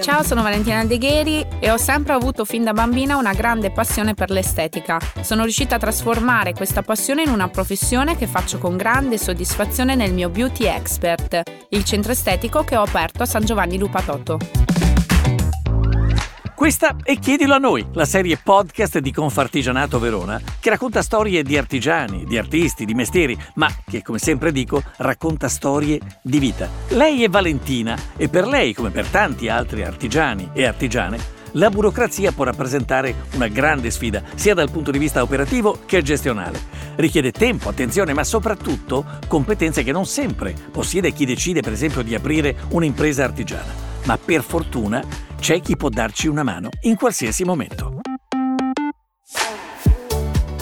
Ciao, sono Valentina Degheri e ho sempre avuto fin da bambina una grande passione per l'estetica. Sono riuscita a trasformare questa passione in una professione che faccio con grande soddisfazione nel mio Beauty Expert, il centro estetico che ho aperto a San Giovanni Lupatotto. Questa è Chiedilo a noi, la serie podcast di Confartigianato Verona, che racconta storie di artigiani, di artisti, di mestieri, ma che, come sempre dico, racconta storie di vita. Lei è Valentina e per lei, come per tanti altri artigiani e artigiane, la burocrazia può rappresentare una grande sfida, sia dal punto di vista operativo che gestionale. Richiede tempo, attenzione, ma soprattutto competenze che non sempre possiede chi decide, per esempio, di aprire un'impresa artigiana. Ma per fortuna c'è chi può darci una mano in qualsiasi momento.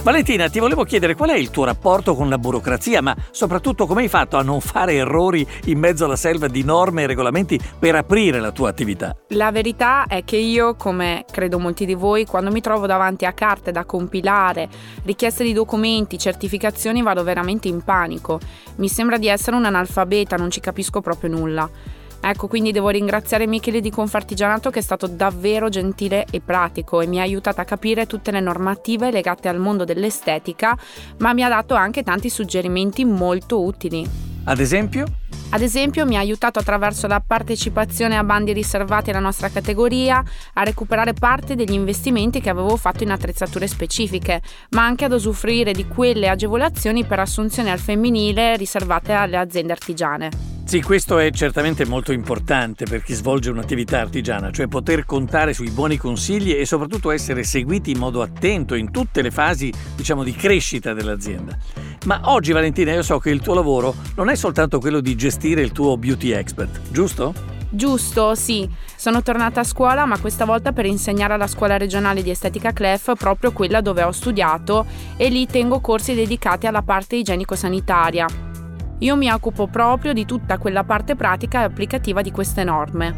Valentina, ti volevo chiedere qual è il tuo rapporto con la burocrazia, ma soprattutto come hai fatto a non fare errori in mezzo alla selva di norme e regolamenti per aprire la tua attività? La verità è che io, come credo molti di voi, quando mi trovo davanti a carte da compilare, richieste di documenti, certificazioni, vado veramente in panico. Mi sembra di essere un analfabeta, non ci capisco proprio nulla. Ecco, quindi devo ringraziare Michele di Confartigianato che è stato davvero gentile e pratico e mi ha aiutato a capire tutte le normative legate al mondo dell'estetica, ma mi ha dato anche tanti suggerimenti molto utili. Ad esempio? Ad esempio mi ha aiutato attraverso la partecipazione a bandi riservati alla nostra categoria a recuperare parte degli investimenti che avevo fatto in attrezzature specifiche, ma anche ad usufruire di quelle agevolazioni per assunzioni al femminile riservate alle aziende artigiane. Sì, questo è certamente molto importante per chi svolge un'attività artigiana, cioè poter contare sui buoni consigli e soprattutto essere seguiti in modo attento in tutte le fasi, diciamo, di crescita dell'azienda. Ma oggi Valentina io so che il tuo lavoro non è soltanto quello di gestire il tuo beauty expert, giusto? Giusto, sì. Sono tornata a scuola, ma questa volta per insegnare alla scuola regionale di estetica CLEF, proprio quella dove ho studiato, e lì tengo corsi dedicati alla parte igienico-sanitaria. Io mi occupo proprio di tutta quella parte pratica e applicativa di queste norme.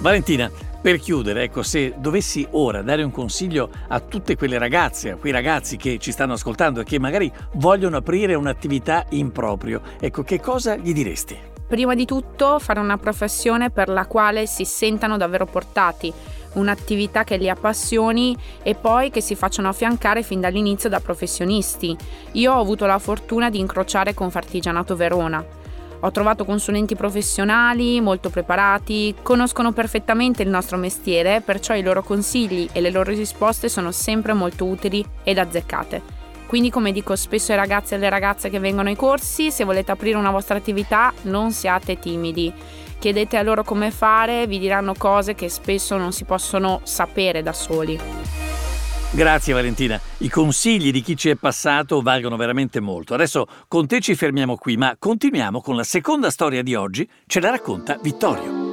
Valentina, per chiudere, ecco, se dovessi ora dare un consiglio a tutte quelle ragazze, a quei ragazzi che ci stanno ascoltando e che magari vogliono aprire un'attività in proprio, ecco, che cosa gli diresti? Prima di tutto fare una professione per la quale si sentano davvero portati, un'attività che li appassioni e poi che si facciano affiancare fin dall'inizio da professionisti. Io ho avuto la fortuna di incrociare con Fartigianato Verona. Ho trovato consulenti professionali molto preparati, conoscono perfettamente il nostro mestiere, perciò i loro consigli e le loro risposte sono sempre molto utili ed azzeccate. Quindi come dico spesso ai ragazzi e alle ragazze che vengono ai corsi, se volete aprire una vostra attività non siate timidi chiedete a loro come fare, vi diranno cose che spesso non si possono sapere da soli. Grazie Valentina, i consigli di chi ci è passato valgono veramente molto. Adesso con te ci fermiamo qui, ma continuiamo con la seconda storia di oggi, ce la racconta Vittorio.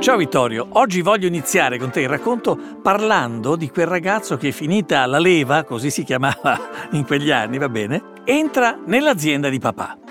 Ciao Vittorio, oggi voglio iniziare con te il racconto parlando di quel ragazzo che finita la leva, così si chiamava in quegli anni, va bene, entra nell'azienda di papà.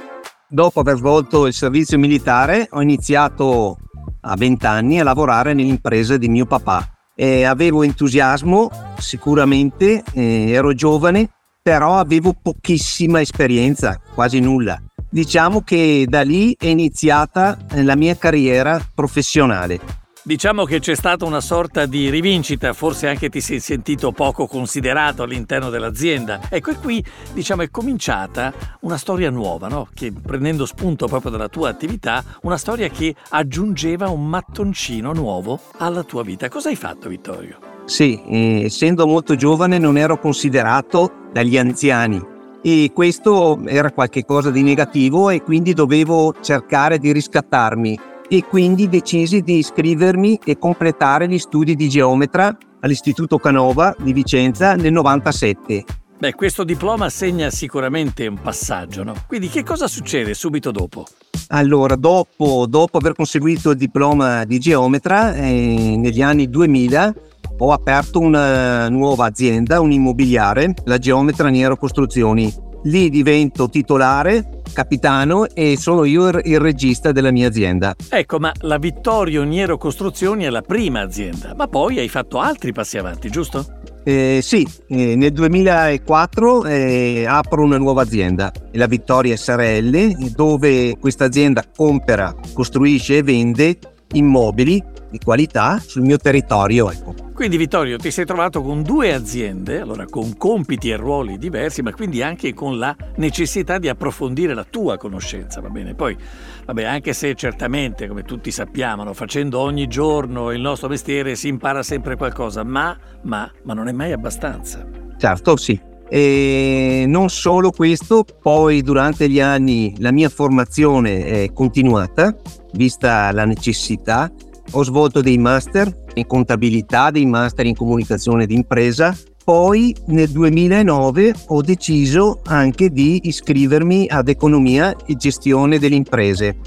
Dopo aver svolto il servizio militare ho iniziato a 20 anni a lavorare nell'impresa di mio papà. E avevo entusiasmo, sicuramente, eh, ero giovane, però avevo pochissima esperienza, quasi nulla. Diciamo che da lì è iniziata la mia carriera professionale. Diciamo che c'è stata una sorta di rivincita, forse anche ti sei sentito poco considerato all'interno dell'azienda. Ecco, e qui diciamo è cominciata una storia nuova, no? Che prendendo spunto proprio dalla tua attività, una storia che aggiungeva un mattoncino nuovo alla tua vita. Cosa hai fatto, Vittorio? Sì, eh, essendo molto giovane non ero considerato dagli anziani e questo era qualcosa di negativo e quindi dovevo cercare di riscattarmi e quindi decisi di iscrivermi e completare gli studi di geometra all'Istituto Canova di Vicenza nel 97. Beh, questo diploma segna sicuramente un passaggio, no? Quindi che cosa succede subito dopo? Allora, dopo, dopo aver conseguito il diploma di geometra, eh, negli anni 2000 ho aperto una nuova azienda, un immobiliare, la Geometra Niero Costruzioni. Lì divento titolare capitano e sono io il regista della mia azienda. Ecco, ma la Vittorio Niero Costruzioni è la prima azienda, ma poi hai fatto altri passi avanti, giusto? Eh, sì, eh, nel 2004 eh, apro una nuova azienda, la Vittoria SRL, dove questa azienda compra, costruisce e vende immobili di qualità sul mio territorio. Ecco. Quindi Vittorio ti sei trovato con due aziende, allora con compiti e ruoli diversi, ma quindi anche con la necessità di approfondire la tua conoscenza, va bene? Poi, vabbè, anche se certamente, come tutti sappiamo, no, facendo ogni giorno il nostro mestiere si impara sempre qualcosa, ma, ma, ma non è mai abbastanza. Certo, sì. E non solo questo, poi durante gli anni la mia formazione è continuata, vista la necessità. Ho svolto dei master in contabilità, dei master in comunicazione d'impresa. Poi nel 2009 ho deciso anche di iscrivermi ad economia e gestione delle imprese.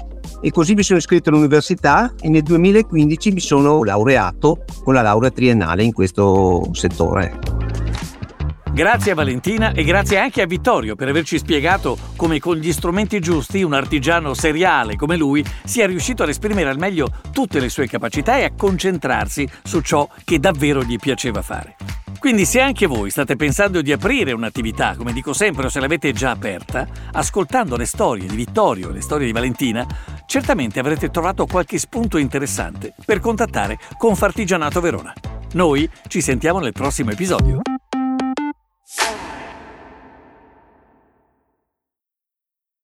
E così mi sono iscritto all'università e nel 2015 mi sono laureato con la laurea triennale in questo settore. Grazie a Valentina e grazie anche a Vittorio per averci spiegato come con gli strumenti giusti un artigiano seriale come lui sia riuscito ad esprimere al meglio tutte le sue capacità e a concentrarsi su ciò che davvero gli piaceva fare. Quindi se anche voi state pensando di aprire un'attività, come dico sempre, o se l'avete già aperta, ascoltando le storie di Vittorio e le storie di Valentina, certamente avrete trovato qualche spunto interessante per contattare Confartigianato Verona. Noi ci sentiamo nel prossimo episodio.